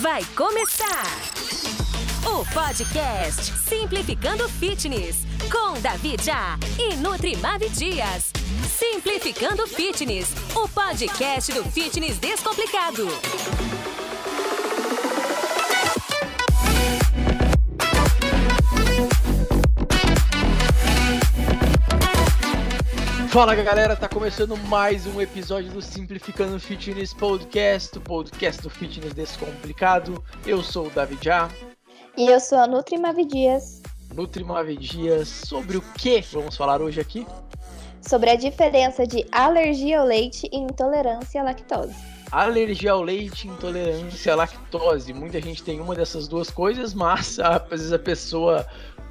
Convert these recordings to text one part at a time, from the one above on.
Vai começar o podcast Simplificando Fitness com Davi Já e Nutrimave Dias. Simplificando Fitness, o podcast do fitness descomplicado. Fala galera, tá começando mais um episódio do Simplificando Fitness Podcast, o podcast do fitness descomplicado. Eu sou o David Já. E eu sou a Nutri Dias. Nutri Dias, sobre o que vamos falar hoje aqui? Sobre a diferença de alergia ao leite e intolerância à lactose. Alergia ao leite, intolerância à lactose. Muita gente tem uma dessas duas coisas, mas às vezes a pessoa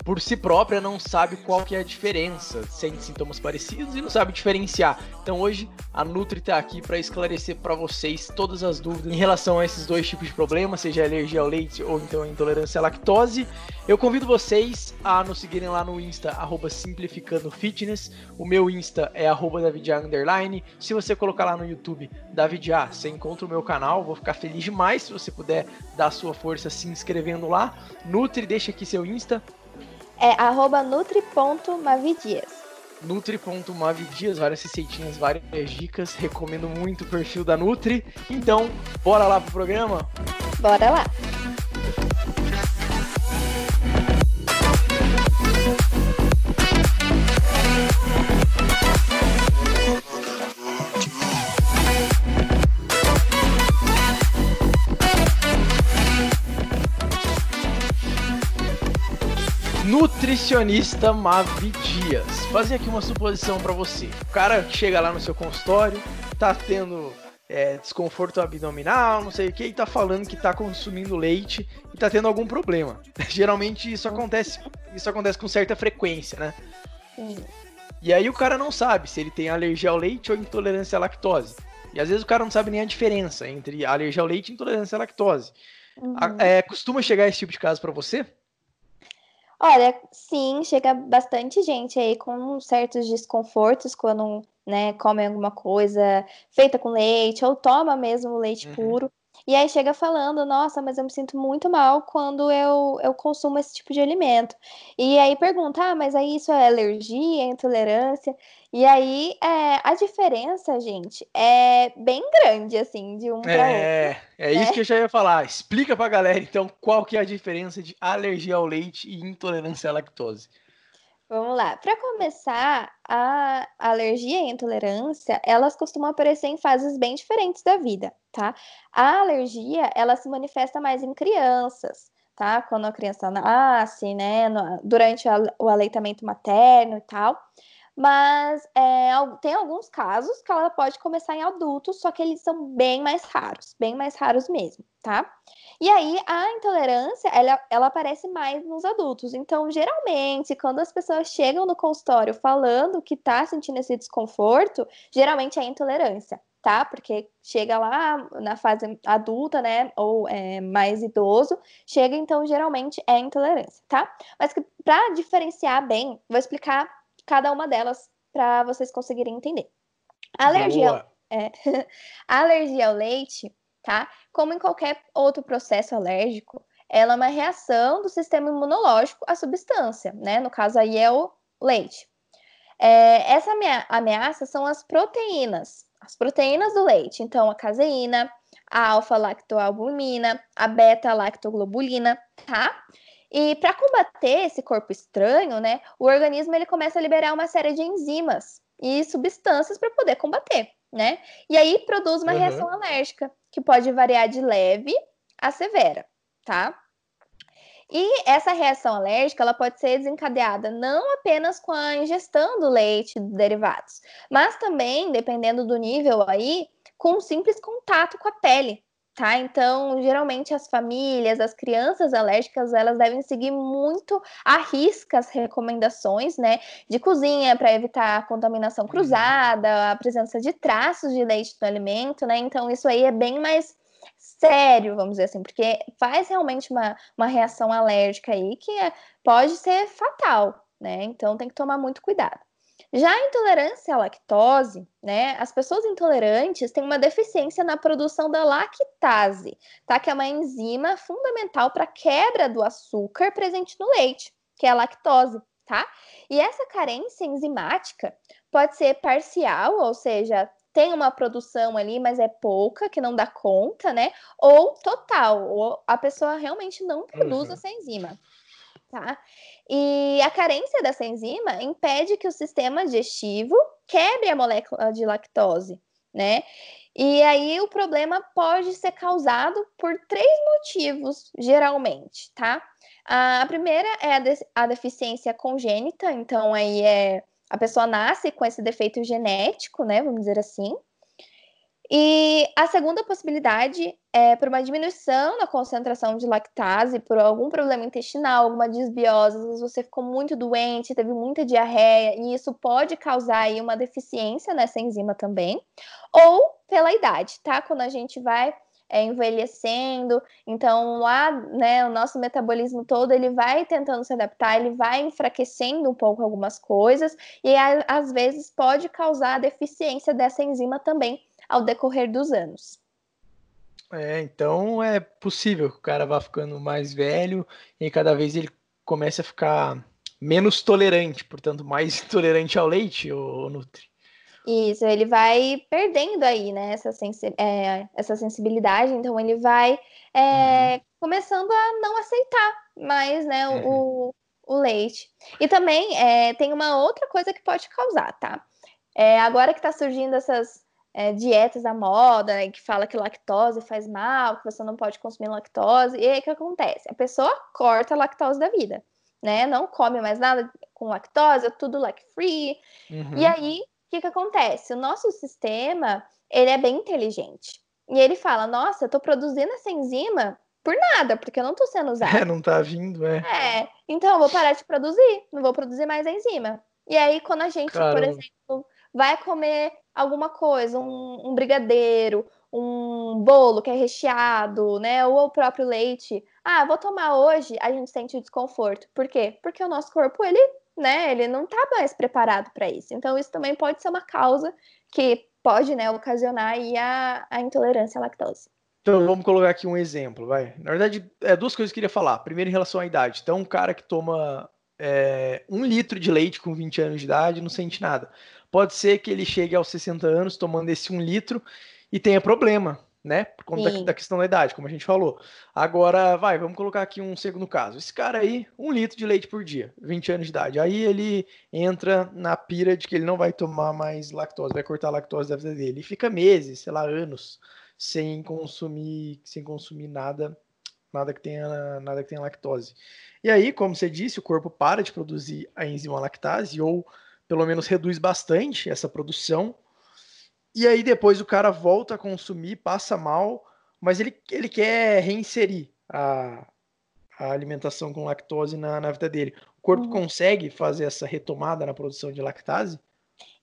por si própria não sabe qual que é a diferença, sente sintomas parecidos e não sabe diferenciar. Então hoje a Nutri está aqui para esclarecer para vocês todas as dúvidas em relação a esses dois tipos de problemas, seja alergia ao leite ou então a intolerância à lactose. Eu convido vocês a nos seguirem lá no Insta, arroba Simplificando Fitness. O meu Insta é Underline. Se você colocar lá no YouTube Davidia, você encontra o meu canal. Vou ficar feliz demais se você puder dar sua força se inscrevendo lá. Nutri, deixa aqui seu Insta. É arroba nutri.mavidias. Nutri.mavidias, várias receitinhas, várias dicas. Recomendo muito o perfil da Nutri. Então, bora lá pro programa? Bora lá! Nutricionista Mavi Dias. Fazer aqui uma suposição para você. O cara chega lá no seu consultório, tá tendo é, desconforto abdominal, não sei o que, e tá falando que tá consumindo leite e tá tendo algum problema. Geralmente isso acontece, isso acontece com certa frequência, né? E aí o cara não sabe se ele tem alergia ao leite ou intolerância à lactose. E às vezes o cara não sabe nem a diferença entre alergia ao leite e intolerância à lactose. Uhum. É, costuma chegar esse tipo de caso para você? Olha, sim, chega bastante gente aí com certos desconfortos quando, né, come alguma coisa feita com leite ou toma mesmo leite uhum. puro. E aí chega falando, nossa, mas eu me sinto muito mal quando eu, eu consumo esse tipo de alimento. E aí pergunta, ah, mas aí isso é alergia, é intolerância? E aí é, a diferença, gente, é bem grande, assim, de um para é, outro. É, é isso que eu já ia falar. Explica pra galera, então, qual que é a diferença de alergia ao leite e intolerância à lactose. Vamos lá. Para começar, a alergia e a intolerância, elas costumam aparecer em fases bem diferentes da vida, tá? A alergia, ela se manifesta mais em crianças, tá? Quando a criança nasce, né? No, durante o aleitamento materno e tal. Mas é, tem alguns casos que ela pode começar em adultos, só que eles são bem mais raros, bem mais raros mesmo, tá? E aí a intolerância, ela, ela aparece mais nos adultos. Então, geralmente, quando as pessoas chegam no consultório falando que tá sentindo esse desconforto, geralmente é intolerância, tá? Porque chega lá na fase adulta, né, ou é, mais idoso, chega então geralmente é intolerância, tá? Mas para diferenciar bem, vou explicar cada uma delas para vocês conseguirem entender. alergia, é, alergia ao leite, tá? Como em qualquer outro processo alérgico, ela é uma reação do sistema imunológico à substância, né? No caso aí é o leite. É, essa ameaça são as proteínas, as proteínas do leite. Então, a caseína, a alfa-lactoalbumina, a beta-lactoglobulina, tá? E para combater esse corpo estranho, né, o organismo ele começa a liberar uma série de enzimas e substâncias para poder combater, né? E aí produz uma uhum. reação alérgica que pode variar de leve a severa, tá? E essa reação alérgica ela pode ser desencadeada não apenas com a ingestão do leite e derivados, mas também, dependendo do nível aí, com um simples contato com a pele, tá? Então, geralmente as famílias, as crianças alérgicas, elas devem seguir muito à risca as recomendações, né, de cozinha para evitar a contaminação uhum. cruzada, a presença de traços de leite no alimento, né? Então, isso aí é bem mais sério, vamos dizer assim, porque faz realmente uma, uma reação alérgica aí que é, pode ser fatal, né? Então, tem que tomar muito cuidado. Já a intolerância à lactose, né? As pessoas intolerantes têm uma deficiência na produção da lactase, tá? Que é uma enzima fundamental para quebra do açúcar presente no leite, que é a lactose, tá? E essa carência enzimática pode ser parcial, ou seja, tem uma produção ali, mas é pouca, que não dá conta, né? Ou total, ou a pessoa realmente não produz uhum. essa enzima, tá? E a carência dessa enzima impede que o sistema digestivo quebre a molécula de lactose, né? E aí o problema pode ser causado por três motivos, geralmente, tá? A primeira é a, de a deficiência congênita, então aí é a pessoa nasce com esse defeito genético, né? Vamos dizer assim. E a segunda possibilidade é por uma diminuição na concentração de lactase, por algum problema intestinal, alguma desbiose, às vezes você ficou muito doente, teve muita diarreia, e isso pode causar aí uma deficiência nessa enzima também, ou pela idade, tá? Quando a gente vai é, envelhecendo, então lá, né, o nosso metabolismo todo, ele vai tentando se adaptar, ele vai enfraquecendo um pouco algumas coisas, e às vezes pode causar a deficiência dessa enzima também, ao decorrer dos anos. É, então é possível que o cara vá ficando mais velho e cada vez ele comece a ficar menos tolerante, portanto, mais tolerante ao leite, ou Nutri. Isso, ele vai perdendo aí, né, essa, sensi é, essa sensibilidade, então ele vai é, uhum. começando a não aceitar mais, né, uhum. o, o leite. E também é, tem uma outra coisa que pode causar, tá? É, agora que está surgindo essas é, dietas da moda, né, que fala que lactose faz mal, que você não pode consumir lactose. E aí o que acontece? A pessoa corta a lactose da vida, né? Não come mais nada com lactose, é tudo like free. Uhum. E aí o que, que acontece? O nosso sistema ele é bem inteligente. E ele fala: Nossa, eu tô produzindo essa enzima por nada, porque eu não tô sendo usada. É, não tá vindo, é. É, então eu vou parar de produzir, não vou produzir mais a enzima. E aí, quando a gente, Caramba. por exemplo, vai comer alguma coisa, um, um, brigadeiro, um bolo que é recheado, né? Ou o próprio leite. Ah, vou tomar hoje, a gente sente desconforto. Por quê? Porque o nosso corpo, ele, né, ele não tá mais preparado para isso. Então, isso também pode ser uma causa que pode, né, ocasionar aí a, a intolerância à lactose. Então, vamos colocar aqui um exemplo, vai. Na verdade, é duas coisas que eu queria falar. Primeiro, em relação à idade. Então, um cara que toma é, um litro de leite com 20 anos de idade não sente nada. Pode ser que ele chegue aos 60 anos tomando esse um litro e tenha problema, né? Por conta da, da, questão da idade, como a gente falou. Agora, vai, vamos colocar aqui um segundo caso. Esse cara aí, um litro de leite por dia, 20 anos de idade. Aí ele entra na pira de que ele não vai tomar mais lactose, vai cortar a lactose da vida dele. E fica meses, sei lá, anos, sem consumir, sem consumir nada, nada que tenha, nada que tenha lactose. E aí, como você disse, o corpo para de produzir a enzima lactase ou pelo menos reduz bastante essa produção. E aí depois o cara volta a consumir, passa mal, mas ele, ele quer reinserir a, a alimentação com lactose na, na vida dele. O corpo uhum. consegue fazer essa retomada na produção de lactase?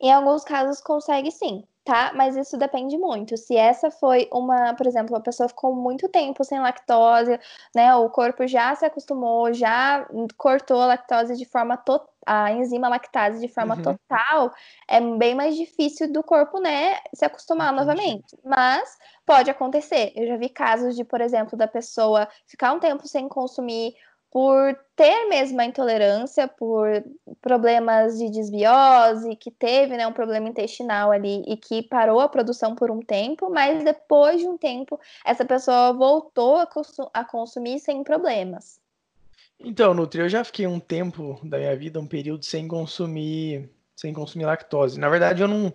Em alguns casos consegue sim tá? Mas isso depende muito. Se essa foi uma, por exemplo, a pessoa ficou muito tempo sem lactose, né? O corpo já se acostumou, já cortou a lactose de forma total, a enzima lactase de forma uhum. total, é bem mais difícil do corpo, né, se acostumar Entendi. novamente. Mas pode acontecer. Eu já vi casos de, por exemplo, da pessoa ficar um tempo sem consumir por ter mesmo a intolerância, por problemas de desbiose, que teve né, um problema intestinal ali e que parou a produção por um tempo, mas depois de um tempo, essa pessoa voltou a, consu a consumir sem problemas. Então, Nutri, eu já fiquei um tempo da minha vida, um período sem consumir, sem consumir lactose. Na verdade, eu não,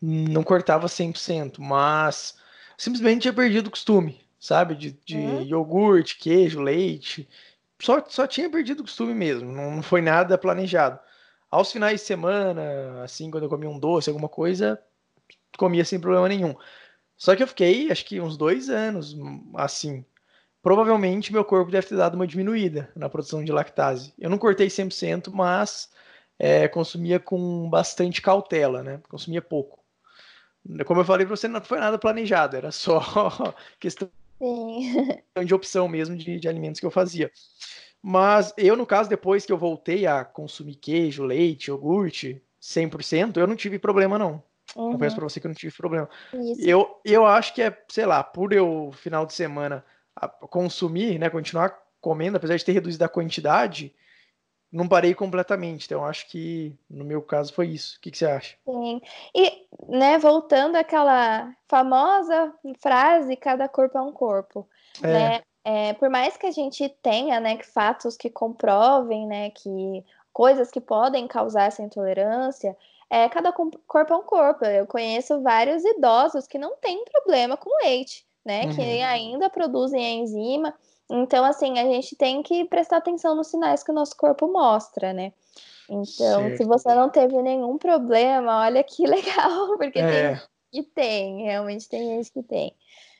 não cortava 100%, mas simplesmente tinha perdido o costume, sabe? De, de hum. iogurte, queijo, leite só, só tinha perdido o costume mesmo, não, não foi nada planejado. Aos finais de semana, assim, quando eu comia um doce, alguma coisa, comia sem problema nenhum. Só que eu fiquei, acho que uns dois anos, assim. Provavelmente meu corpo deve ter dado uma diminuída na produção de lactase. Eu não cortei 100%, mas é, consumia com bastante cautela, né? Consumia pouco. Como eu falei para você, não foi nada planejado, era só questão Sim. de opção mesmo de, de alimentos que eu fazia. Mas eu, no caso, depois que eu voltei a consumir queijo, leite, iogurte, 100%, eu não tive problema, não. Uhum. Confesso pra você que eu não tive problema. Isso. Eu, eu acho que é, sei lá, por eu, final de semana, consumir, né, continuar comendo, apesar de ter reduzido a quantidade, não parei completamente. Então, acho que, no meu caso, foi isso. O que, que você acha? Sim. E, né, voltando àquela famosa frase, cada corpo é um corpo, É, né? É, por mais que a gente tenha, né, que fatos que comprovem, né, que coisas que podem causar essa intolerância, é, cada corpo é um corpo. Eu conheço vários idosos que não têm problema com leite, né, que Uhum. ainda produzem a enzima. Então, assim, a gente tem que prestar atenção nos sinais que o nosso corpo mostra, né? Então, se Certo. você não teve nenhum problema, olha que legal, porque tem É, gente que tem, realmente tem gente que tem.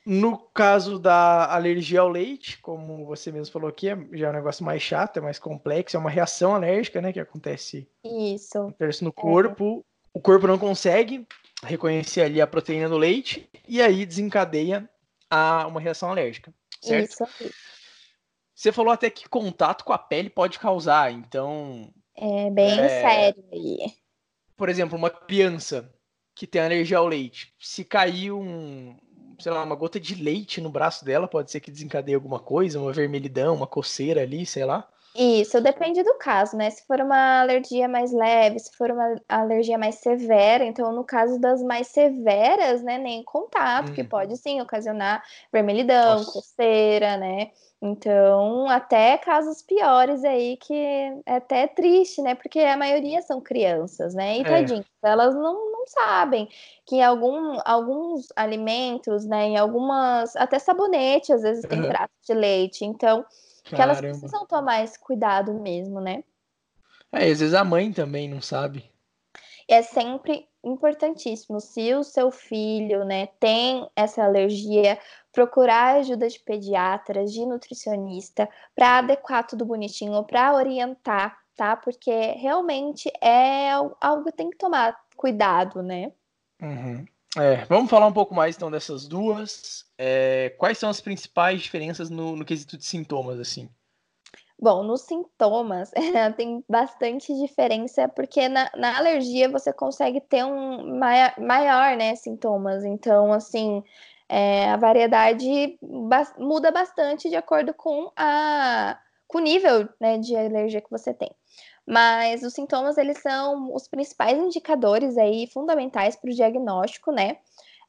no caso da alergia ao leite, como você mesmo falou aqui, é- já é um negócio mais chato, é mais complexo, é uma reação alérgica, né, que acontece, Isso, acontece no corpo. O corpo não consegue reconhecer ali a proteína do leite e aí desencadeia a, uma reação alérgica, certo? isso aí. Você falou até que contato com a pele pode causar, então, É bem É. sério aí. por exemplo, uma criança que tem alergia ao leite, se cair um, sei lá, uma gota de leite no braço dela, pode ser que desencadeie alguma coisa, uma vermelhidão, uma coceira ali, sei lá. Isso, depende do caso, né? Se for uma alergia mais leve, se for uma alergia mais severa, então no caso das mais severas, né, nem contato, que Uhum. pode sim ocasionar vermelhidão, Nossa. coceira, né? Então, até casos piores aí que é até triste, né? Porque a maioria são crianças, né? E É. tadinhas, elas não, não sabem que algum, alguns alimentos, né, em algumas, até sabonete, às vezes tem Aham. traço de leite, então que elas precisam tomar esse cuidado mesmo, né? É, às vezes a mãe também não sabe. É sempre importantíssimo, se o seu filho, né, tem essa alergia, procurar ajuda de pediatras, de nutricionista, para adequar tudo bonitinho, para orientar, tá? Porque realmente é al- algo que tem que tomar cuidado, né? Uhum. É, vamos falar um pouco mais então dessas duas. É, quais são as principais diferenças no, no quesito de sintomas, assim? Bom, nos sintomas tem bastante diferença, porque na, na alergia você consegue ter um maior, né, sintomas. Então, assim, é, a variedade bas- muda bastante de acordo com, a, com o nível né, de alergia que você tem. Mas os sintomas, eles são os principais indicadores aí, fundamentais para o diagnóstico, né?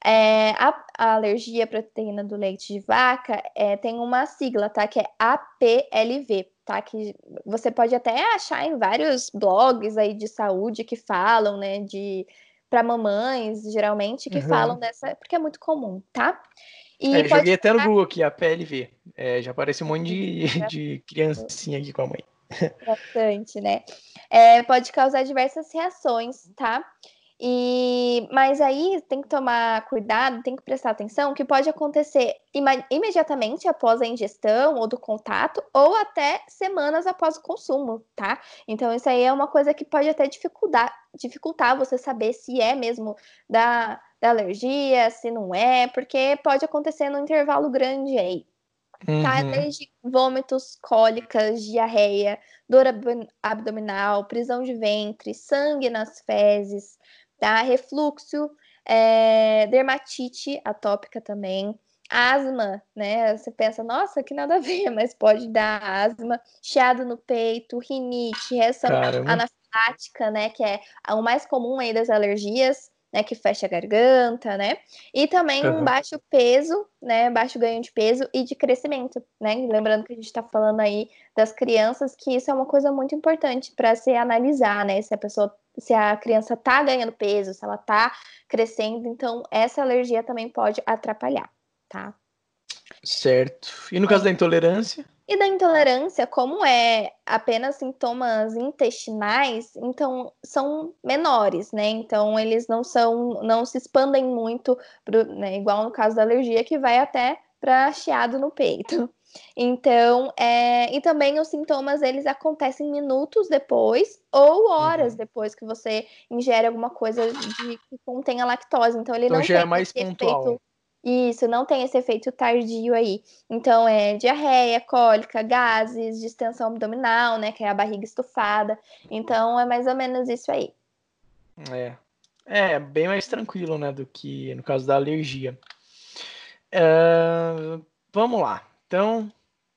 É, a, a alergia à proteína do leite de vaca é, tem uma sigla, tá? Que é APLV, tá? Que você pode até achar em vários blogs aí de saúde que falam, né? De para mamães, geralmente, que Uhum. falam dessa, porque é muito comum, tá? E É, joguei até no Google aqui, a PLV. É, já aparece um monte de, de criancinha aqui com a mãe. Bastante, né? É, pode causar diversas reações, tá? E, mas aí tem que tomar cuidado, tem que prestar atenção que pode acontecer imediatamente após a ingestão ou do contato, ou até semanas após o consumo, tá? Então, isso aí é uma coisa que pode até dificultar, dificultar você saber se é mesmo da, da alergia, se não é, porque pode acontecer num intervalo grande aí, tá? Uhum. Desde vômitos, cólicas, diarreia, dor ab- abdominal, prisão de ventre, sangue nas fezes, tá? Refluxo, é, dermatite atópica também, asma, né? Você pensa, nossa, que nada a ver, mas pode dar asma, chiado no peito, rinite, reação anafilática, né? Que é o mais comum aí das alergias, né? Que fecha a garganta, né? E também um Aham. baixo peso, né? Baixo ganho de peso e de crescimento, né? Lembrando que a gente está falando aí das crianças, que isso é uma coisa muito importante para se analisar, né? Se a pessoa, se a criança tá ganhando peso, se ela tá crescendo, então essa alergia também pode atrapalhar, tá? Certo. E no caso da intolerância? E da intolerância, como é apenas sintomas intestinais, então são menores, né? Então eles não são, não se expandem muito, pro, né? igual no caso da alergia, que vai até para chiado no peito. Então, é, e também os sintomas eles acontecem minutos depois ou horas Uhum. depois que você ingere alguma coisa de, que contenha lactose. Então ele Então não já é tem mais esse pontual. efeito isso, não tem esse efeito tardio aí. Então, é diarreia, cólica, gases, distensão abdominal, né? Que é a barriga estufada. Então, é mais ou menos isso aí. É. É, bem mais tranquilo, né, do que no caso da alergia. Uh, vamos lá. Então,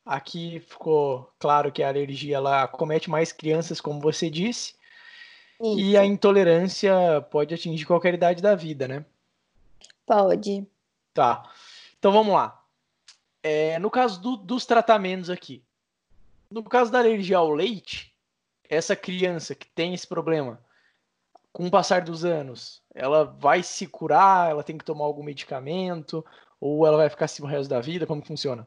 aqui ficou claro que a alergia ela comete mais crianças, como você disse, Isso. e a intolerância pode atingir qualquer idade da vida, né? Pode. Tá. Então vamos lá. É, no caso do, dos tratamentos aqui, no caso da alergia ao leite, essa criança que tem esse problema, com o passar dos anos, ela vai se curar? Ela tem que tomar algum medicamento? Ou ela vai ficar assim o resto da vida? Como funciona?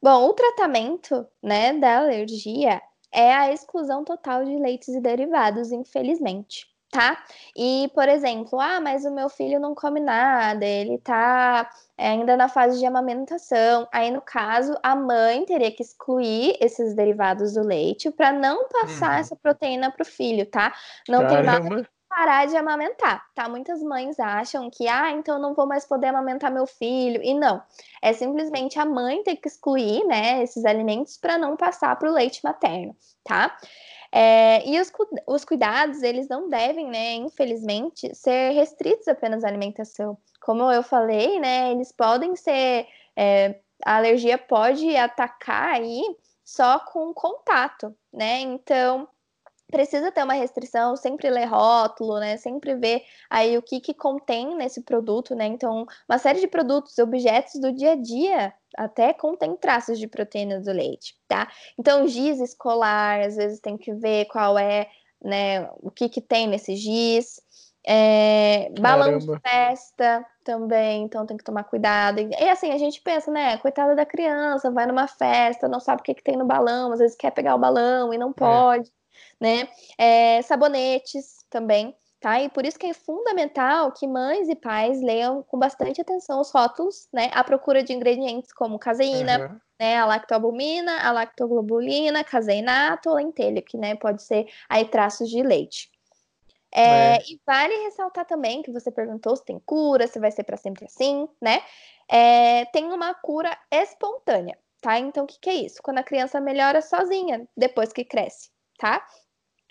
Bom, o tratamento né, da alergia é a exclusão total de leites e derivados, infelizmente tá? E, por exemplo, ah, mas o meu filho não come nada, ele tá é, ainda na fase de amamentação. Aí, no caso, a mãe teria que excluir esses derivados do leite para não passar uhum. essa proteína para o filho, tá? Não Caramba. tem nada parar de amamentar, tá? Muitas mães acham que, ah, então não vou mais poder amamentar meu filho. E não, é simplesmente a mãe ter que excluir, né, esses alimentos para não passar para o leite materno, tá? É, e os, os cuidados, eles não devem, né, infelizmente, ser restritos apenas à alimentação. Como eu falei, né, eles podem ser. É, a alergia pode atacar aí só com contato, né? Então, precisa ter uma restrição, sempre ler rótulo, né? Sempre ver aí o que, que contém nesse produto, né? Então, uma série de produtos, objetos do dia a dia até contém traços de proteína do leite, tá? Então, giz escolar, às vezes tem que ver qual é, né, o que que tem nesse giz. É, balão de festa também, então tem que tomar cuidado. E assim, a gente pensa, né? Coitada da criança, vai numa festa, não sabe o que, que tem no balão, às vezes quer pegar o balão e não é. pode. É né? É, sabonetes também, tá? E por isso que é fundamental que mães e pais leiam com bastante atenção os rótulos, né? À procura de ingredientes como caseína, uhum. né? A lactobumina, a lactoglobulina, caseinato, lentelho, que né, pode ser aí traços de leite. É, é. E vale ressaltar também que você perguntou se tem cura, se vai ser para sempre assim, né? É, tem uma cura espontânea, tá? Então, o que, que é isso? Quando a criança melhora sozinha depois que cresce, tá?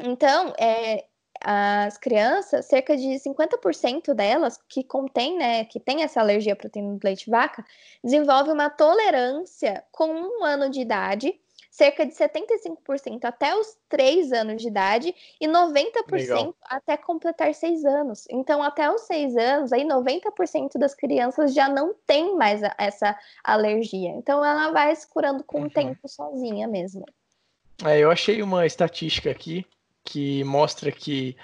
Então, é, as crianças, cerca de 50% delas que contém, né, que tem essa alergia à proteína do leite de vaca, desenvolve uma tolerância com um ano de idade, cerca de 75% até os 3 anos de idade e 90% Legal. até completar 6 anos. Então, até os 6 anos, aí 90% das crianças já não tem mais essa alergia. Então, ela vai se curando com uhum. o tempo sozinha mesmo. É, eu achei uma estatística aqui que mostra que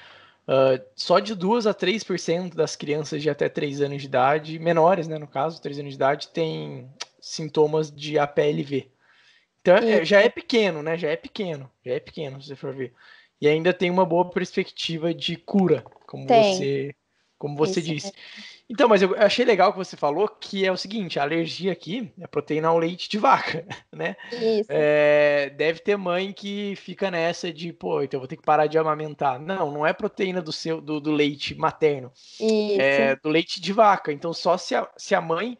uh, só de 2 a 3% das crianças de até 3 anos de idade, menores, né, no caso, 3 anos de idade, tem sintomas de APLV. Então, é, já é pequeno, né? Já é pequeno, já é pequeno, se você for ver. E ainda tem uma boa perspectiva de cura, como tem. você como você Isso, disse. É. Então, mas eu achei legal que você falou que é o seguinte, a alergia aqui é proteína ao leite de vaca, né? Isso. É, deve ter mãe que fica nessa de, pô, então eu vou ter que parar de amamentar. Não, não é proteína do seu do, do leite materno. Isso. É do leite de vaca. Então, só se a, se a mãe,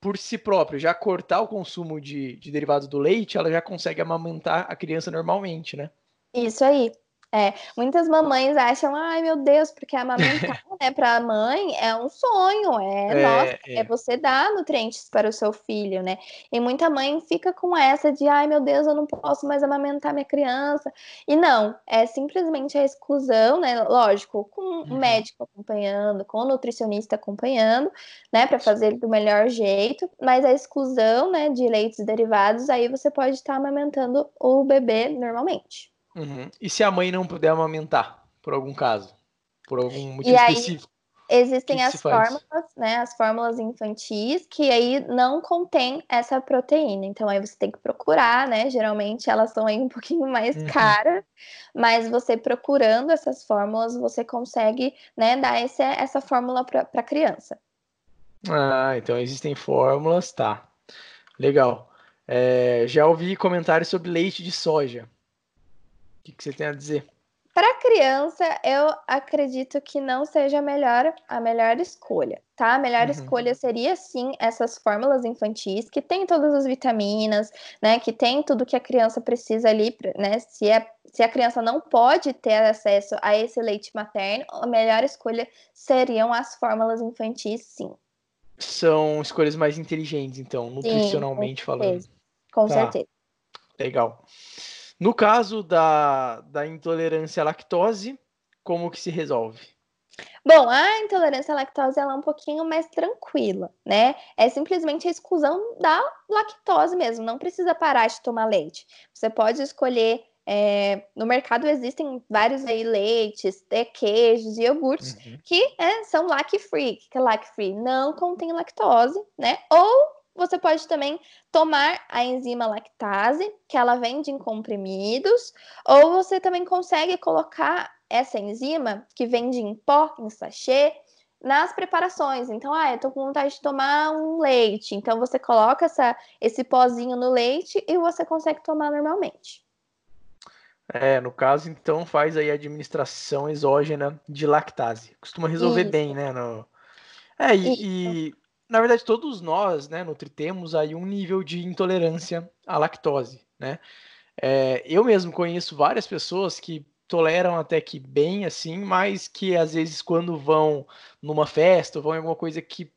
por si própria, já cortar o consumo de, de derivados do leite, ela já consegue amamentar a criança normalmente, né? Isso aí. É, muitas mamães acham, ai meu Deus, porque amamentar, né, para a mãe é um sonho, é, é, nossa, é. é. você dar nutrientes para o seu filho, né? E muita mãe fica com essa de, ai meu Deus, eu não posso mais amamentar minha criança. E não, é simplesmente a exclusão, né? Lógico, com uhum. médico acompanhando, com o nutricionista acompanhando, né, para fazer do melhor jeito, mas a exclusão, né, de leites derivados, aí você pode estar amamentando o bebê normalmente. Uhum. E se a mãe não puder amamentar, por algum caso? Por algum motivo aí, específico? Existem que as fórmulas, né? As fórmulas infantis que aí não contém essa proteína. Então aí você tem que procurar, né? Geralmente elas são aí um pouquinho mais uhum. caras, mas você procurando essas fórmulas, você consegue, né, dar esse, essa fórmula para a criança. Ah, então existem fórmulas, tá. Legal. É, já ouvi comentários sobre leite de soja. O que, que você tem a dizer? Para criança, eu acredito que não seja a melhor, a melhor escolha, tá? A melhor uhum. escolha seria sim essas fórmulas infantis que tem todas as vitaminas, né? Que tem tudo que a criança precisa ali, né? Se, é, se a criança não pode ter acesso a esse leite materno, a melhor escolha seriam as fórmulas infantis, sim. São escolhas mais inteligentes, então, nutricionalmente sim, com falando. Com tá. certeza. Legal. No caso da, da intolerância à lactose, como que se resolve? Bom, a intolerância à lactose ela é um pouquinho mais tranquila, né? É simplesmente a exclusão da lactose mesmo, não precisa parar de tomar leite. Você pode escolher. É, no mercado existem vários aí leites, queijos e iogurtes uhum. que é, são lac-free. O que é lac-free? Não contém lactose, né? Ou você pode também tomar a enzima lactase, que ela vende em comprimidos, ou você também consegue colocar essa enzima, que vende em pó, em sachê, nas preparações. Então, ah, eu tô com vontade de tomar um leite. Então, você coloca essa, esse pozinho no leite e você consegue tomar normalmente. É, no caso, então, faz aí a administração exógena de lactase. Costuma resolver Isso. bem, né? No... É, e, e, na verdade, todos nós, né, Nutri, temos aí um nível de intolerância à lactose, né? É, eu mesmo conheço várias pessoas que toleram até que bem, assim, mas que às vezes quando vão numa festa ou vão em alguma coisa que,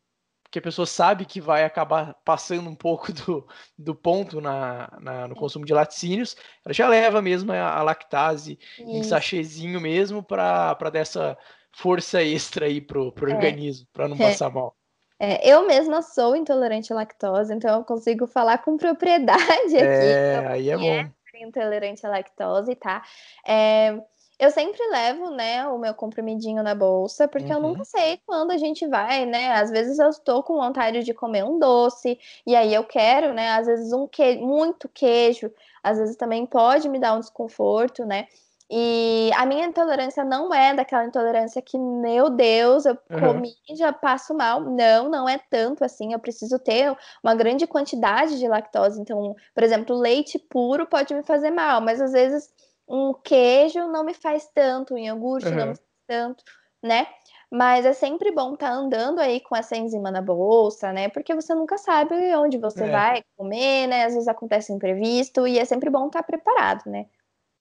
que a pessoa sabe que vai acabar passando um pouco do, do ponto na, na no consumo de laticínios, ela já leva mesmo a, a lactase Isso. em sachêzinho mesmo para dar essa força extra aí pro, pro é. organismo, para não é. passar mal. É, eu mesma sou intolerante à lactose, então eu consigo falar com propriedade aqui. É, aí é bom. É intolerante à lactose, tá? É, eu sempre levo, né, o meu comprimidinho na bolsa, porque uhum. eu nunca sei quando a gente vai, né? Às vezes eu estou com vontade de comer um doce, e aí eu quero, né? Às vezes um que... muito queijo, às vezes também pode me dar um desconforto, né? E a minha intolerância não é daquela intolerância que, meu Deus, eu uhum. comi e já passo mal. Não, não é tanto assim. Eu preciso ter uma grande quantidade de lactose. Então, por exemplo, leite puro pode me fazer mal, mas às vezes um queijo não me faz tanto, um iogurte uhum. não me faz tanto, né? Mas é sempre bom estar tá andando aí com essa enzima na bolsa, né? Porque você nunca sabe onde você é. vai comer, né? Às vezes acontece imprevisto e é sempre bom estar tá preparado, né?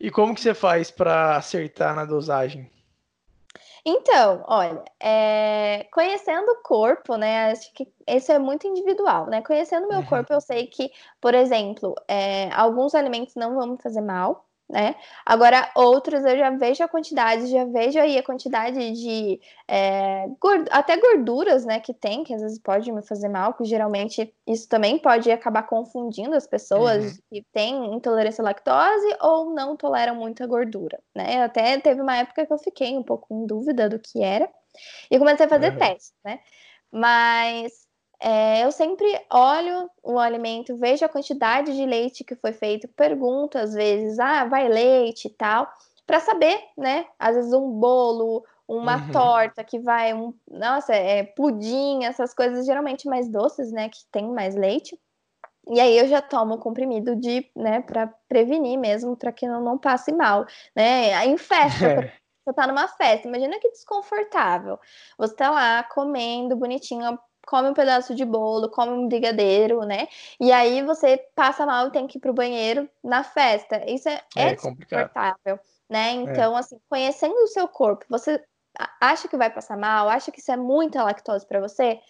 E como que você faz para acertar na dosagem? Então, olha, é... conhecendo o corpo, né? Acho que isso é muito individual, né? Conhecendo o meu uhum. corpo, eu sei que, por exemplo, é... alguns alimentos não vão me fazer mal, né? Agora, outros eu já vejo a quantidade, já vejo aí a quantidade de é, gord até gorduras, né, que tem, que às vezes pode me fazer mal, que geralmente isso também pode acabar confundindo as pessoas uhum. que têm intolerância à lactose ou não toleram muita gordura, né? Até teve uma época que eu fiquei um pouco em dúvida do que era e comecei a fazer uhum. testes, né? Mas é, eu sempre olho o alimento, vejo a quantidade de leite que foi feito, pergunto às vezes, ah, vai leite e tal, para saber, né? Às vezes um bolo, uma uhum. torta que vai, um, nossa, é pudim, essas coisas geralmente mais doces, né? Que tem mais leite. E aí eu já tomo comprimido de, né, para prevenir mesmo, para que eu não passe mal, né? Em festa, é. você tá numa festa, imagina que desconfortável. Você tá lá comendo bonitinho, come um pedaço de bolo, come um brigadeiro, né? E aí você passa mal e tem que ir pro banheiro na festa. Isso é, é, é desconfortável, né? É. Então, é. assim, conhecendo o seu corpo, você acha que vai passar mal, acha que isso é muita lactose para você,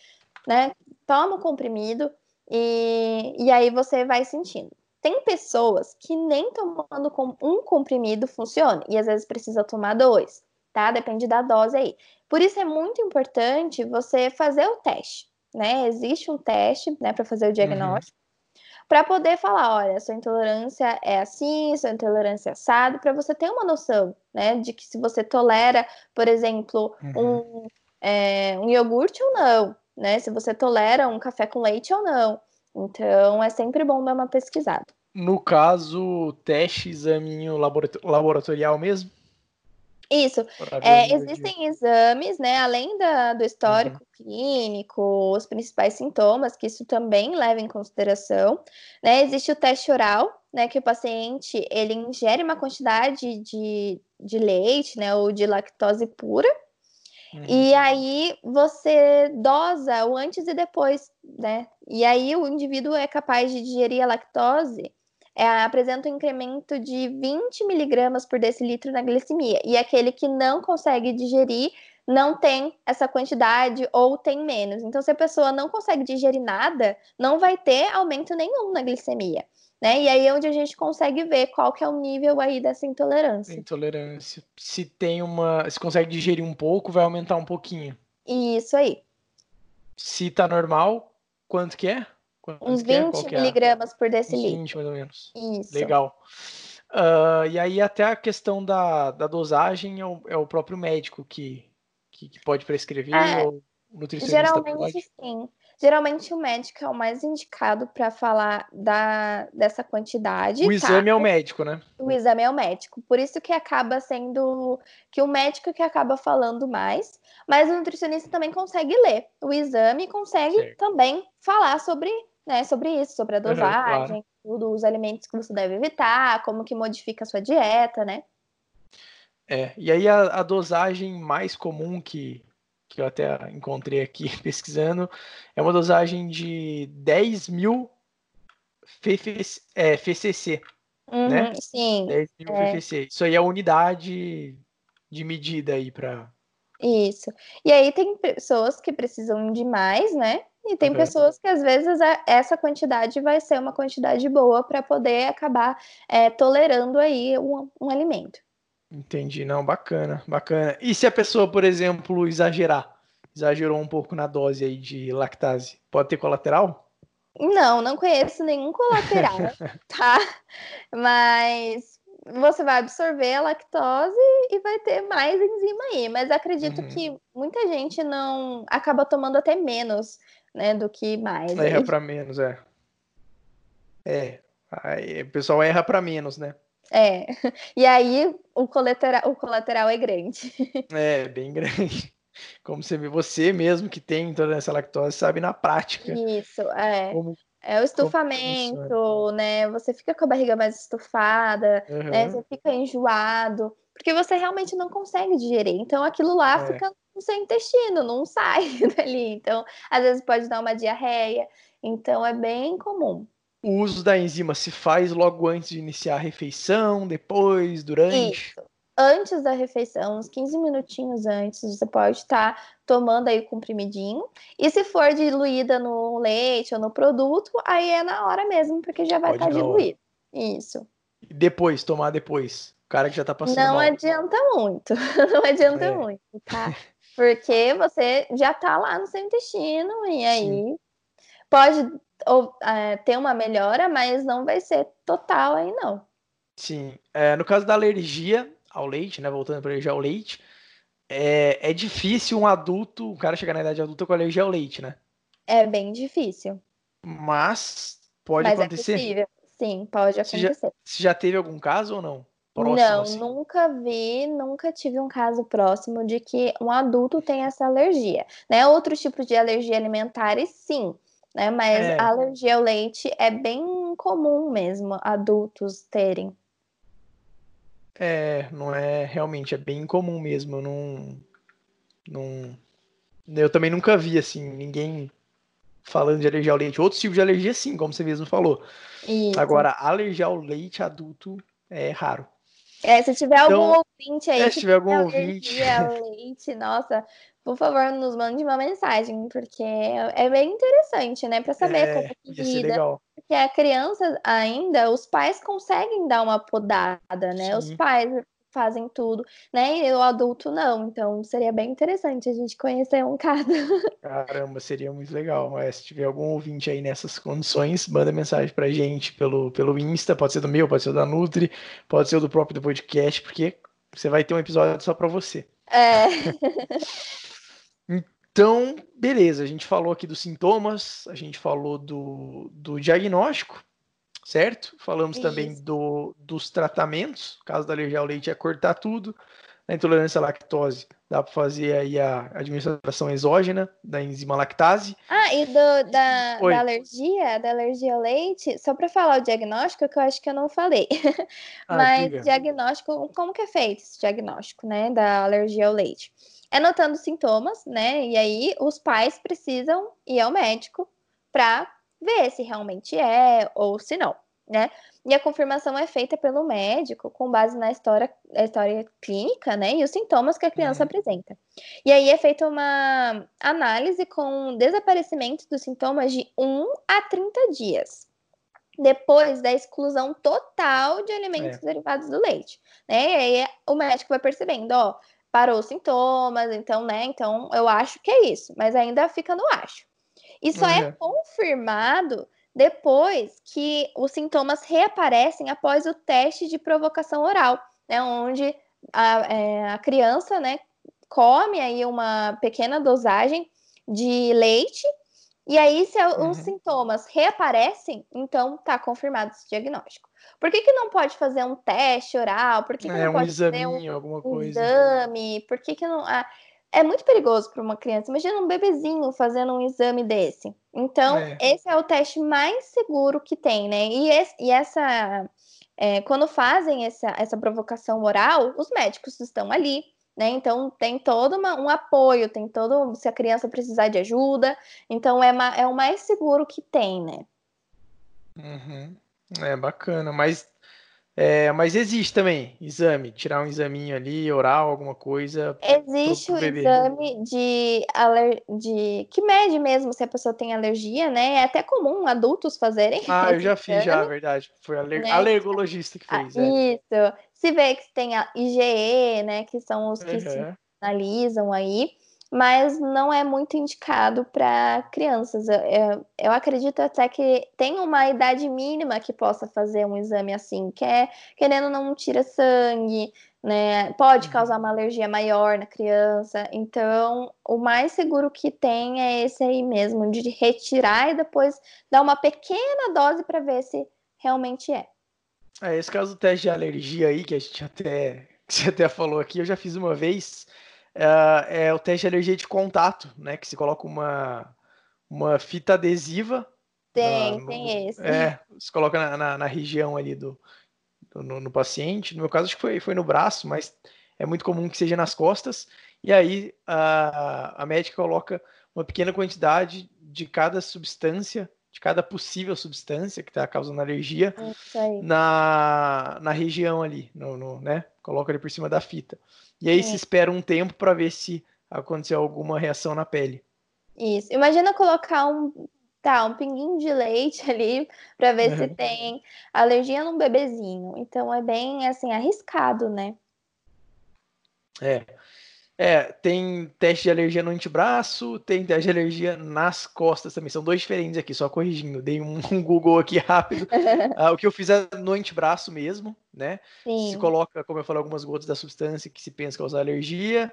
né? Toma o comprimido e, e aí você vai sentindo. Tem pessoas que nem tomando um comprimido funciona, e às vezes precisa tomar dois, tá? Depende da dose aí. Por isso é muito importante você fazer o teste, né? Existe um teste, né, para fazer o diagnóstico, uhum. para poder falar, olha, sua intolerância é assim, sua intolerância é assado, para você ter uma noção, né, de que se você tolera, por exemplo, uhum. um, é, um iogurte ou não, né? Se você tolera um café com leite ou não. Então, é sempre bom dar uma pesquisada. No caso, teste, examinho laboratorial mesmo? Isso. É, existem exames, né? Além da, do histórico uhum. clínico, os principais sintomas, que isso também leva em consideração. Né? Existe o teste oral, né? Que o paciente ele ingere uma quantidade de, de leite, né, ou de lactose pura. Uhum. E aí você dosa o antes e depois, né? E aí o indivíduo é capaz de digerir a lactose, é, apresenta um incremento de 20 miligramas por decilitro na glicemia. E aquele que não consegue digerir não tem essa quantidade ou tem menos. Então, se a pessoa não consegue digerir nada, não vai ter aumento nenhum na glicemia. Né? E aí é onde a gente consegue ver qual que é o nível aí dessa intolerância. Intolerância. Se tem uma. Se consegue digerir um pouco, vai aumentar um pouquinho. Isso aí. Se tá normal, quanto que é? Quanto Uns 20 que é? miligramas por decilitro. 20, mais ou menos. Isso. Legal. Uh, e aí até a questão da, da dosagem é o, é o próprio médico que, que, que pode prescrever é, ou o nutricionista Geralmente pode? sim. Geralmente o médico é o mais indicado para falar da, dessa quantidade. O tá? exame é o médico, né? O exame é o médico. Por isso que acaba sendo que o médico que acaba falando mais, mas o nutricionista também consegue ler o exame e consegue certo. também falar sobre, né, sobre isso, sobre a dosagem, uhum, claro. tudo, os alimentos que você deve evitar, como que modifica a sua dieta, né? É, e aí a, a dosagem mais comum que, que eu até encontrei aqui pesquisando, é uma dosagem de 10 mil FCC, é, FCC uhum, né? Sim. 10 mil é. FCC. Isso aí é a unidade de medida aí para. Isso. E aí tem pessoas que precisam de mais, né? E tem uhum. pessoas que às vezes essa quantidade vai ser uma quantidade boa para poder acabar é, tolerando aí um, um alimento. Entendi, não, bacana, bacana. E se a pessoa, por exemplo, exagerar, exagerou um pouco na dose aí de lactase, pode ter colateral? Não, não conheço nenhum colateral, tá? Mas você vai absorver a lactose e vai ter mais enzima aí. Mas acredito uhum. que muita gente não acaba tomando até menos, né, do que mais. Erra para menos, é. É, aí, o pessoal erra para menos, né? É, e aí o colateral, o colateral é grande. É, bem grande. Como você vê, você mesmo que tem intolerância à lactose sabe na prática. Isso, é. Como, é o estufamento, né? Você fica com a barriga mais estufada, uhum. né? Você fica enjoado, porque você realmente não consegue digerir. Então aquilo lá é. fica no seu intestino, não sai dali. Então, às vezes pode dar uma diarreia. Então é bem comum. O uso da enzima se faz logo antes de iniciar a refeição, depois, durante? Isso. Antes da refeição, uns 15 minutinhos antes, você pode estar tá tomando aí o comprimidinho. E se for diluída no leite ou no produto, aí é na hora mesmo, porque já vai estar tá diluído. Isso. E depois, tomar depois. O cara que já tá passando Não mal. adianta muito. Não adianta é. muito, tá? Porque você já tá lá no seu intestino e aí Sim. pode ou, é, ter uma melhora, mas não vai ser total aí, não. Sim. É, no caso da alergia ao leite, né? Voltando para alergia ao leite, é, é difícil um adulto, um cara chegar na idade adulta com alergia ao leite, né? É bem difícil. Mas pode mas é acontecer. É possível. Sim, pode acontecer. Você já, você já teve algum caso ou não? Próximo, não, assim? nunca vi, nunca tive um caso próximo de que um adulto tem essa alergia. Né? Outros tipos de alergia alimentares, sim né? Mas é. a alergia ao leite é bem comum mesmo adultos terem. É, não é realmente, é bem comum mesmo. Eu não, não, eu também nunca vi assim ninguém falando de alergia ao leite. Outros tipos de alergia, sim, como você mesmo falou. Isso. Agora, alergia ao leite adulto é raro. É, se tiver então, algum ouvinte aí é, se tiver algum ouvinte leite, nossa, por favor, nos mande uma mensagem, porque é bem interessante, né? Para saber é, como que lida. Porque a criança ainda, os pais conseguem dar uma podada, né? Sim. Os pais fazem tudo, né? E o adulto não. Então seria bem interessante a gente conhecer um caso. Caramba, seria muito legal. É, se tiver algum ouvinte aí nessas condições, manda mensagem pra gente pelo, pelo Insta, pode ser do meu, pode ser da Nutri, pode ser do próprio do podcast, porque você vai ter um episódio só para você. É. Então, beleza, a gente falou aqui dos sintomas, a gente falou do, do diagnóstico, certo? Falamos Isso. também do, dos tratamentos, caso da alergia ao leite é cortar tudo. Na intolerância à lactose, dá para fazer aí a administração exógena da enzima lactase. Ah, e do, da, da, alergia, da alergia ao leite, só para falar o diagnóstico, que eu acho que eu não falei. Ah, Mas diga. diagnóstico, como que é feito esse diagnóstico, né, da alergia ao leite? É notando sintomas, né? E aí os pais precisam ir ao médico para ver se realmente é ou se não, né? E a confirmação é feita pelo médico com base na história, história clínica, né? E os sintomas que a criança uhum. apresenta. E aí é feita uma análise com desaparecimento dos sintomas de 1 a 30 dias. Depois da exclusão total de alimentos é. derivados do leite. Né? E aí o médico vai percebendo, ó, parou os sintomas, então, né? Então eu acho que é isso, mas ainda fica no acho. E só é uhum. é confirmado depois que os sintomas reaparecem após o teste de provocação oral, né, onde a, é, a criança né, come aí uma pequena dosagem de leite, e aí se uhum. os sintomas reaparecem, então está confirmado esse diagnóstico. Por que, que não pode fazer um teste oral? Por que, que é, não um pode fazer um, alguma coisa. exame? Por que, que não. Ah, é muito perigoso para uma criança. Imagina um bebezinho fazendo um exame desse. Então, é. esse é o teste mais seguro que tem, né? E, esse, e essa. É, quando fazem essa, essa provocação oral, os médicos estão ali, né? Então tem todo uma, um apoio, tem todo. Se a criança precisar de ajuda, então é, é o mais seguro que tem, né? Uhum. É bacana, mas é, mas existe também exame, tirar um examinho ali, oral, alguma coisa. Existe o exame de, aler... de que mede mesmo se a pessoa tem alergia, né? É até comum adultos fazerem. Ah, eu já fiz, já, verdade. Foi aler... né? alergologista que fez. Ah, é. Isso. Se vê que tem a IgE, né? Que são os que uhum. se analisam aí mas não é muito indicado para crianças. Eu, eu, acredito até que tem uma idade mínima que possa fazer um exame assim, que é querendo não tira sangue, né? Pode uhum. causar uma alergia maior na criança. Então, o mais seguro que tem é esse aí mesmo, de retirar e depois dar uma pequena dose para ver se realmente é. É, esse caso do teste de alergia aí, que a gente até, que você até falou aqui, eu já fiz uma vez é, é o teste de alergia de contato, né? Que se coloca uma, uma fita adesiva. Tem, no, tem esse. É, se coloca na, na, na região ali do, do no, no, paciente. No meu caso, acho que foi, foi no braço, mas é muito comum que seja nas costas. E aí a, a médica coloca uma pequena quantidade de cada substância, de cada possível substância que está causando alergia na, na região ali, no, no, né? Coloca ali por cima da fita. E aí é. se espera um tempo para ver se aconteceu alguma reação na pele. Isso. Imagina colocar um, tá, um pinguinho de leite ali para ver se tem alergia num bebezinho. Então é bem assim arriscado, né? É. É, tem teste de alergia no antebraço, tem teste de alergia nas costas também. São dois diferentes aqui, só corrigindo. Dei um, um Google aqui rápido. ah, o que eu fiz é no antebraço mesmo, né? Sim. Se coloca, como eu falei, algumas gotas da substância que se pensa causar alergia.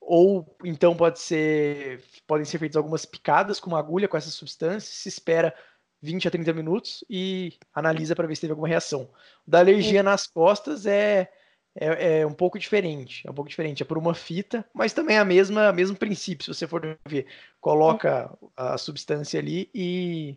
Ou então pode ser, podem ser feitas algumas picadas com uma agulha com essa substância. Se espera 20 a 30 minutos e analisa para ver se teve alguma reação. Da alergia Sim. nas costas é é, é, um pouco diferente. É um pouco diferente. É por uma fita, mas também é a mesma mesmo princípio. Se você for ver, coloca a substância ali e,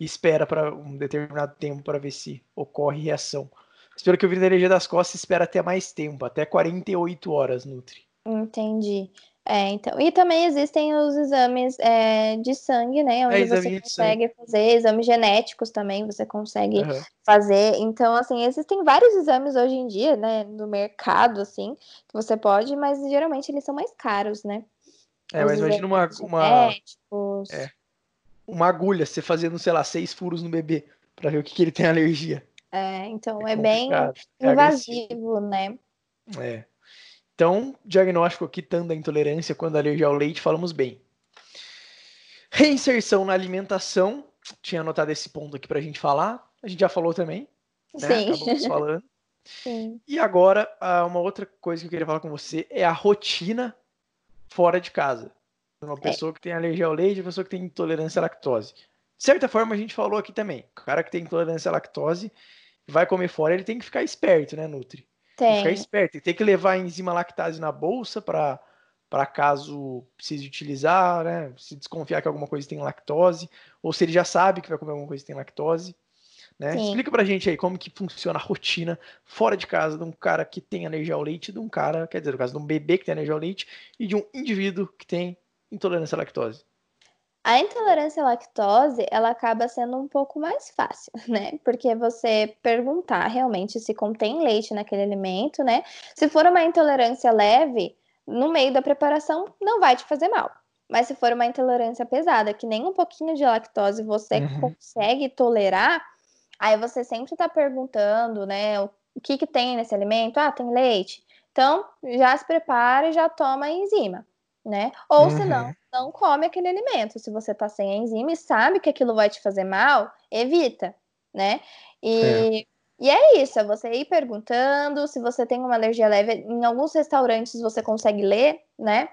espera para um determinado tempo para ver se ocorre reação. Espero que eu vi na energia das costas, espera até mais tempo, até 48 horas, Nutri. Entendi. É, então, e também existem os exames é, de sangue, né? Onde é, você consegue fazer exames genéticos também, você consegue uhum. fazer. Então, assim, existem vários exames hoje em dia, né, no mercado, assim, que você pode, mas geralmente eles são mais caros, né? É, os mas imagina uma, uma, é, uma agulha, você fazendo, sei lá, seis furos no bebê para ver o que, que ele tem alergia. É, então é, é bem invasivo, né? É. Então, diagnóstico aqui, tanto da intolerância quanto a alergia ao leite, falamos bem. Reinserção na alimentação, tinha anotado esse ponto aqui para a gente falar, a gente já falou também, né? Sim. Acabamos falando. Sim. E agora, uma outra coisa que eu queria falar com você é a rotina fora de casa. Uma é. pessoa é. que tem alergia ao leite uma pessoa que tem intolerância à lactose. De certa forma, a gente falou aqui também. O cara que tem intolerância à lactose vai comer fora, ele tem que ficar esperto, né, Nutri? Tem. Ficar esperto. Tem que levar a enzima lactase na bolsa para para caso precise utilizar, né? Se desconfiar que alguma coisa tem lactose, ou se ele já sabe que vai comer alguma coisa que tem lactose. Né? Explica pra gente aí como que funciona a rotina fora de casa de um cara que tem alergia ao leite, de um cara, quer dizer, no caso de um bebê que tem alergia ao leite e de um indivíduo que tem intolerância à lactose. A intolerância à lactose, ela acaba sendo um pouco mais fácil, né? Porque você perguntar realmente se contém leite naquele alimento, né? Se for uma intolerância leve, no meio da preparação não vai te fazer mal. Mas se for uma intolerância pesada, que nem um pouquinho de lactose você uhum. consegue tolerar, Aí você sempre está perguntando, né, o que, que tem nesse alimento? Ah, tem leite. Então, já se prepara e já toma a enzima, né? Ou uhum. se não, não come aquele alimento. Se você tá sem a enzima e sabe que aquilo vai te fazer mal, evita, né? E, é. e é isso, é você ir perguntando. Se você tem uma alergia leve, em alguns restaurantes você consegue ler, né?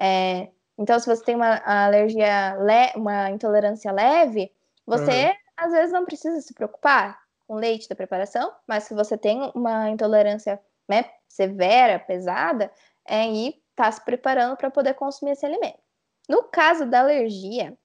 É, então, se você tem uma alergia, le uma intolerância leve, você uhum às vezes não precisa se preocupar com leite da preparação, mas se você tem uma intolerância né, severa, pesada, é ir tá se preparando para poder consumir esse alimento. No caso da alergia,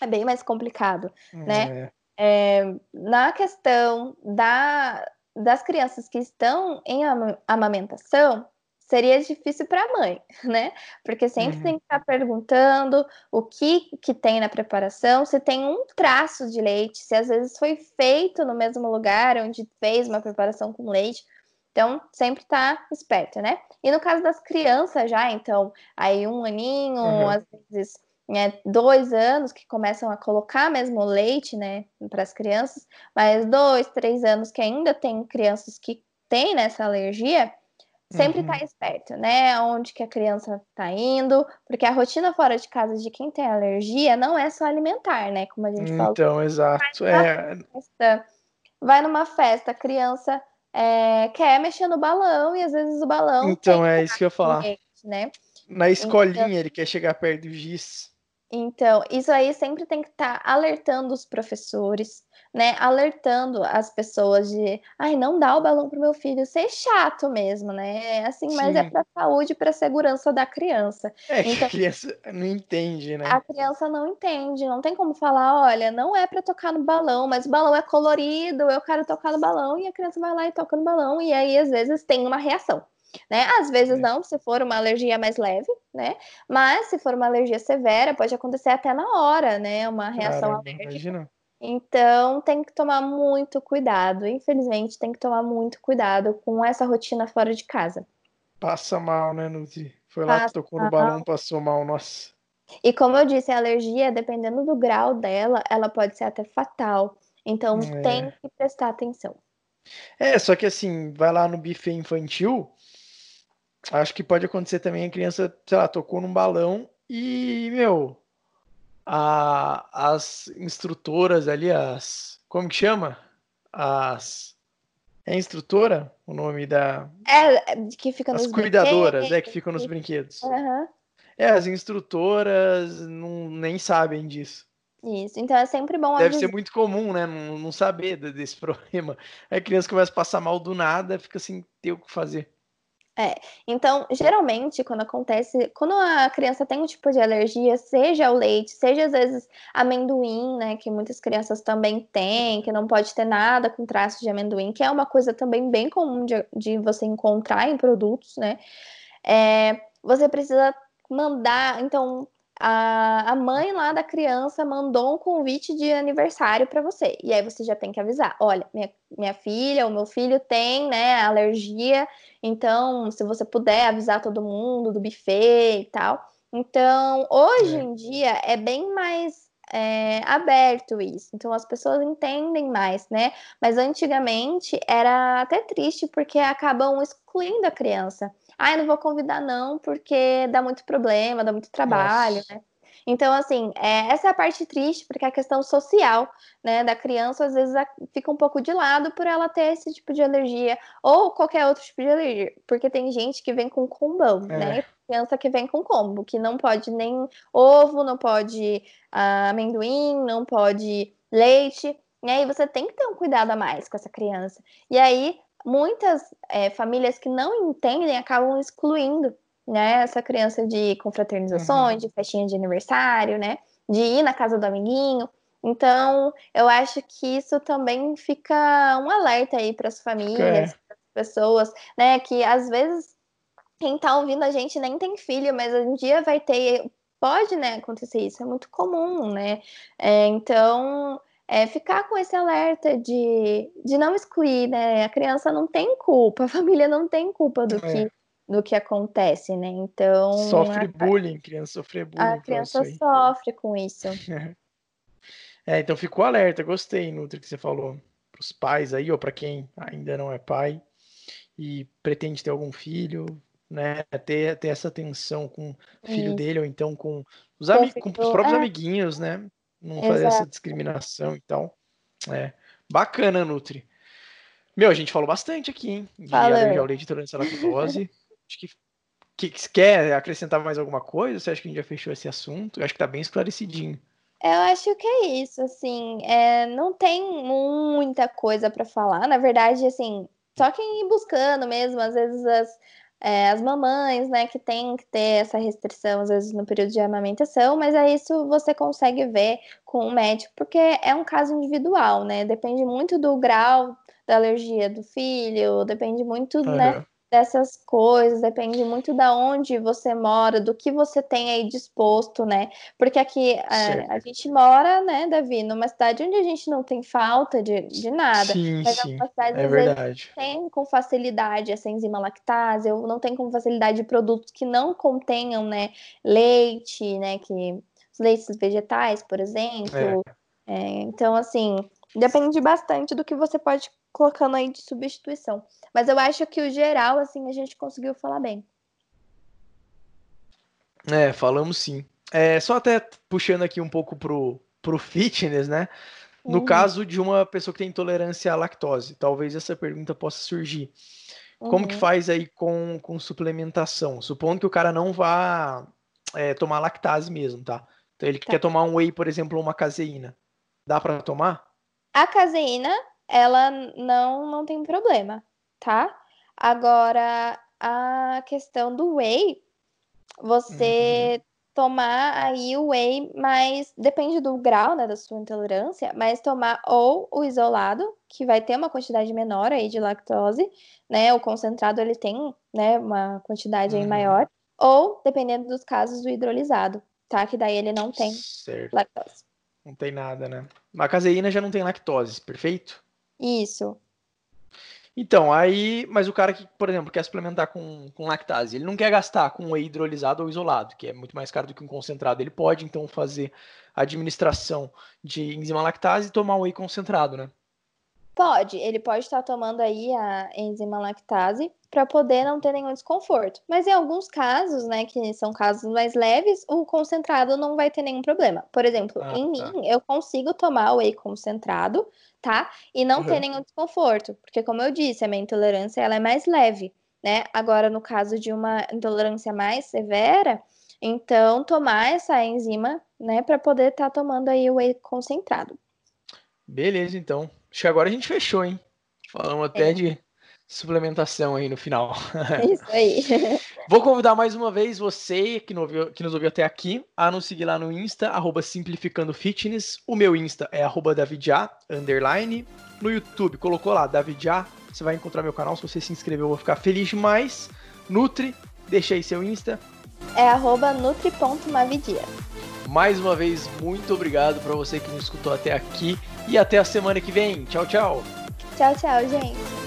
é bem mais complicado, né? É. É, na questão da, das crianças que estão em amamentação, seria difícil para a mãe, né? Porque sempre uhum. tem que estar perguntando o que, que tem na preparação, se tem um traço de leite, se às vezes foi feito no mesmo lugar onde fez uma preparação com leite. Então, sempre tá esperto, né? E no caso das crianças já, então, aí um aninho, uhum. às vezes né, dois anos que começam a colocar mesmo leite, né, para as crianças, mas dois, três anos que ainda tem crianças que têm nessa alergia, sempre estar uhum. tá esperto, né? Onde que a criança está indo, porque a rotina fora de casa de quem tem alergia não é só alimentar, né? Como a gente falou. Então, exato. É... Festa, vai numa festa, a criança é, quer mexer no balão e às vezes o balão. Então, é isso que eu ia falar. né? Na escolinha então, ele quer chegar perto do giz. Então, isso aí sempre tem que estar tá alertando os professores, né, alertando as pessoas de, ai, não dá o balão pro meu filho, ser chato mesmo, né? Assim, Sim. mas é para saúde, para segurança da criança. É então, que a criança não entende, né? A criança não entende, não tem como falar, olha, não é para tocar no balão, mas o balão é colorido, eu quero tocar no balão e a criança vai lá e toca no balão e aí às vezes tem uma reação. Né? Às vezes é. não, se for uma alergia mais leve, né? Mas se for uma alergia severa, pode acontecer até na hora, né? Uma reação alérgica. Imagina. Então, tem que tomar muito cuidado. Infelizmente, tem que tomar muito cuidado com essa rotina fora de casa. Passa mal, né, Nuzi? Foi lá que tocou no balão, passou mal, nossa. E como eu disse, a alergia, dependendo do grau dela, ela pode ser até fatal. Então, é. tem que prestar atenção. É, só que assim, vai lá no buffet infantil, acho que pode acontecer também a criança, sei lá, tocou num balão e, meu, a, as instrutoras ali, as. Como que chama? As. É instrutora o nome da. É, que fica nos As cuidadoras, é, que ficam nos brinquedos. Uhum. É, as instrutoras não, nem sabem disso. Isso, então é sempre bom Deve ser muito comum, né? Não, não saber desse problema. Aí a criança começa a passar mal do nada, fica sem ter o que fazer. É, então, geralmente, quando acontece, quando a criança tem um tipo de alergia, seja o leite, seja às vezes amendoim, né, que muitas crianças também têm, que não pode ter nada com traço de amendoim, que é uma coisa também bem comum de, de você encontrar em produtos, né, é, você precisa mandar, então, a, a mãe lá da criança mandou um convite de aniversário para você. E aí você já tem que avisar: olha, minha, minha filha, o meu filho tem, né, alergia, então se você puder avisar todo mundo do buffet e tal. Então, hoje é. em dia é bem mais é, aberto isso. Então as pessoas entendem mais, né? Mas antigamente era até triste porque acabam excluindo a criança. Ah, eu não vou convidar não, porque dá muito problema, dá muito trabalho, Nossa. né? Então, assim, é, essa é a parte triste, porque a questão social, né, da criança, às vezes fica um pouco de lado por ela ter esse tipo de alergia, ou qualquer outro tipo de alergia, porque tem gente que vem com combão, é. né, criança que vem com combo, que não pode nem ovo, não pode ah, amendoim, não pode leite, e aí você tem que ter um cuidado a mais com essa criança. E aí, muitas é, famílias que não entendem acabam excluindo né, essa criança de confraternizações, uhum. de festinha de aniversário, né, de ir na casa do amiguinho. Então, eu acho que isso também fica um alerta aí para as famílias, é. para as pessoas, né, que às vezes quem está ouvindo a gente nem tem filho, mas um dia vai ter, pode, né, acontecer isso, é muito comum, né? É, então, é, ficar com esse alerta de, de não excluir, né? A criança não tem culpa, a família não tem culpa do, é. que, do que acontece, né? Então. Sofre a, bullying, criança sofre bullying. A criança sofre com isso. é, então ficou alerta, gostei, Nutri, que você falou. Para os pais aí, ou para quem ainda não é pai e pretende ter algum filho, né? Ter, ter essa atenção com o filho Isso. dele, ou então com os, com os próprios é. amiguinhos, né? Não Exato. fazer essa discriminação e tal. É. Bacana, Nutri. Meu, a gente falou bastante aqui, hein? De alergia ao leite intolerância à lactose. acho que, que, que quer acrescentar mais alguma coisa? Você acha que a gente já fechou esse assunto? Eu acho que tá bem esclarecidinho. Eu acho que é isso, assim, é, não tem muita coisa para falar. Na verdade, assim, só quem ir buscando mesmo, às vezes as, é, as mamães, né, que tem que ter essa restrição, às vezes, no período de amamentação, mas é isso você consegue ver com o médico, porque é um caso individual, né? Depende muito do grau da alergia do filho, depende muito, né? Dessas coisas, depende muito da onde você mora, do que você tem aí disposto, né? Porque aqui a, é, a, gente mora, né, Davi, numa cidade onde a gente não tem falta de, de nada. Sim, mas sim, é cidade é verdade. tem com facilidade essa enzima lactase, ou não tem com facilidade produtos que não contenham, né, leite, né, que os leites vegetais, por exemplo. É. É, então, assim, depende bastante do que você pode colocando aí de substituição. Mas eu acho que o geral, assim, a gente conseguiu falar bem. É, falamos sim. É, só até puxando aqui um pouco pro, pro fitness, né? No uhum. caso de uma pessoa que tem intolerância à lactose, talvez essa pergunta possa surgir. Como uhum. que faz aí com, com suplementação? Supondo que o cara não vá é, tomar lactase mesmo, tá? Então ele tá. quer tomar um whey, por exemplo, ou uma caseína. Dá para tomar? A caseína ela não, não tem problema, tá? Agora, a questão do whey, você uhum. tomar aí o whey, mas depende do grau, né, da sua intolerância, mas tomar ou o isolado, que vai ter uma quantidade menor aí de lactose, né, o concentrado ele tem, né, uma quantidade uhum. aí maior, ou, dependendo dos casos, o hidrolisado, tá? Que daí ele não tem certo. lactose. Não tem nada, né? A caseína já não tem lactose, perfeito? Isso. Então, aí, mas o cara que, por exemplo, quer suplementar com, com lactase, ele não quer gastar com whey hidrolisado ou isolado, que é muito mais caro do que um concentrado. Ele pode, então, fazer a administração de enzima lactase e tomar whey concentrado, né? Pode, ele pode estar tomando aí a enzima lactase para poder não ter nenhum desconforto. Mas em alguns casos, né, que são casos mais leves, o concentrado não vai ter nenhum problema. Por exemplo, ah, em tá. mim, eu consigo tomar o whey concentrado, tá? E não uhum. ter nenhum desconforto, porque como eu disse, a minha intolerância ela é mais leve, né? Agora, no caso de uma intolerância mais severa, então tomar essa enzima, né, para poder estar tá tomando aí o whey concentrado. Beleza, então. Acho que agora a gente fechou, hein? Falamos até é. de suplementação aí no final. Isso aí. Vou convidar mais uma vez você que, que, nos ouviu até aqui a nos seguir lá no Insta, arroba Simplificando Fitness. O meu Insta é arroba Davidja, underline. No YouTube, colocou lá, Davidja, você vai encontrar meu canal. Se você se inscreveu, eu vou ficar feliz demais. Nutri, deixa aí seu Insta. É arroba nutri.mavidia. Mais uma vez, muito obrigado para você que nos escutou até aqui e até a semana que vem. Tchau, tchau. Tchau, tchau, gente.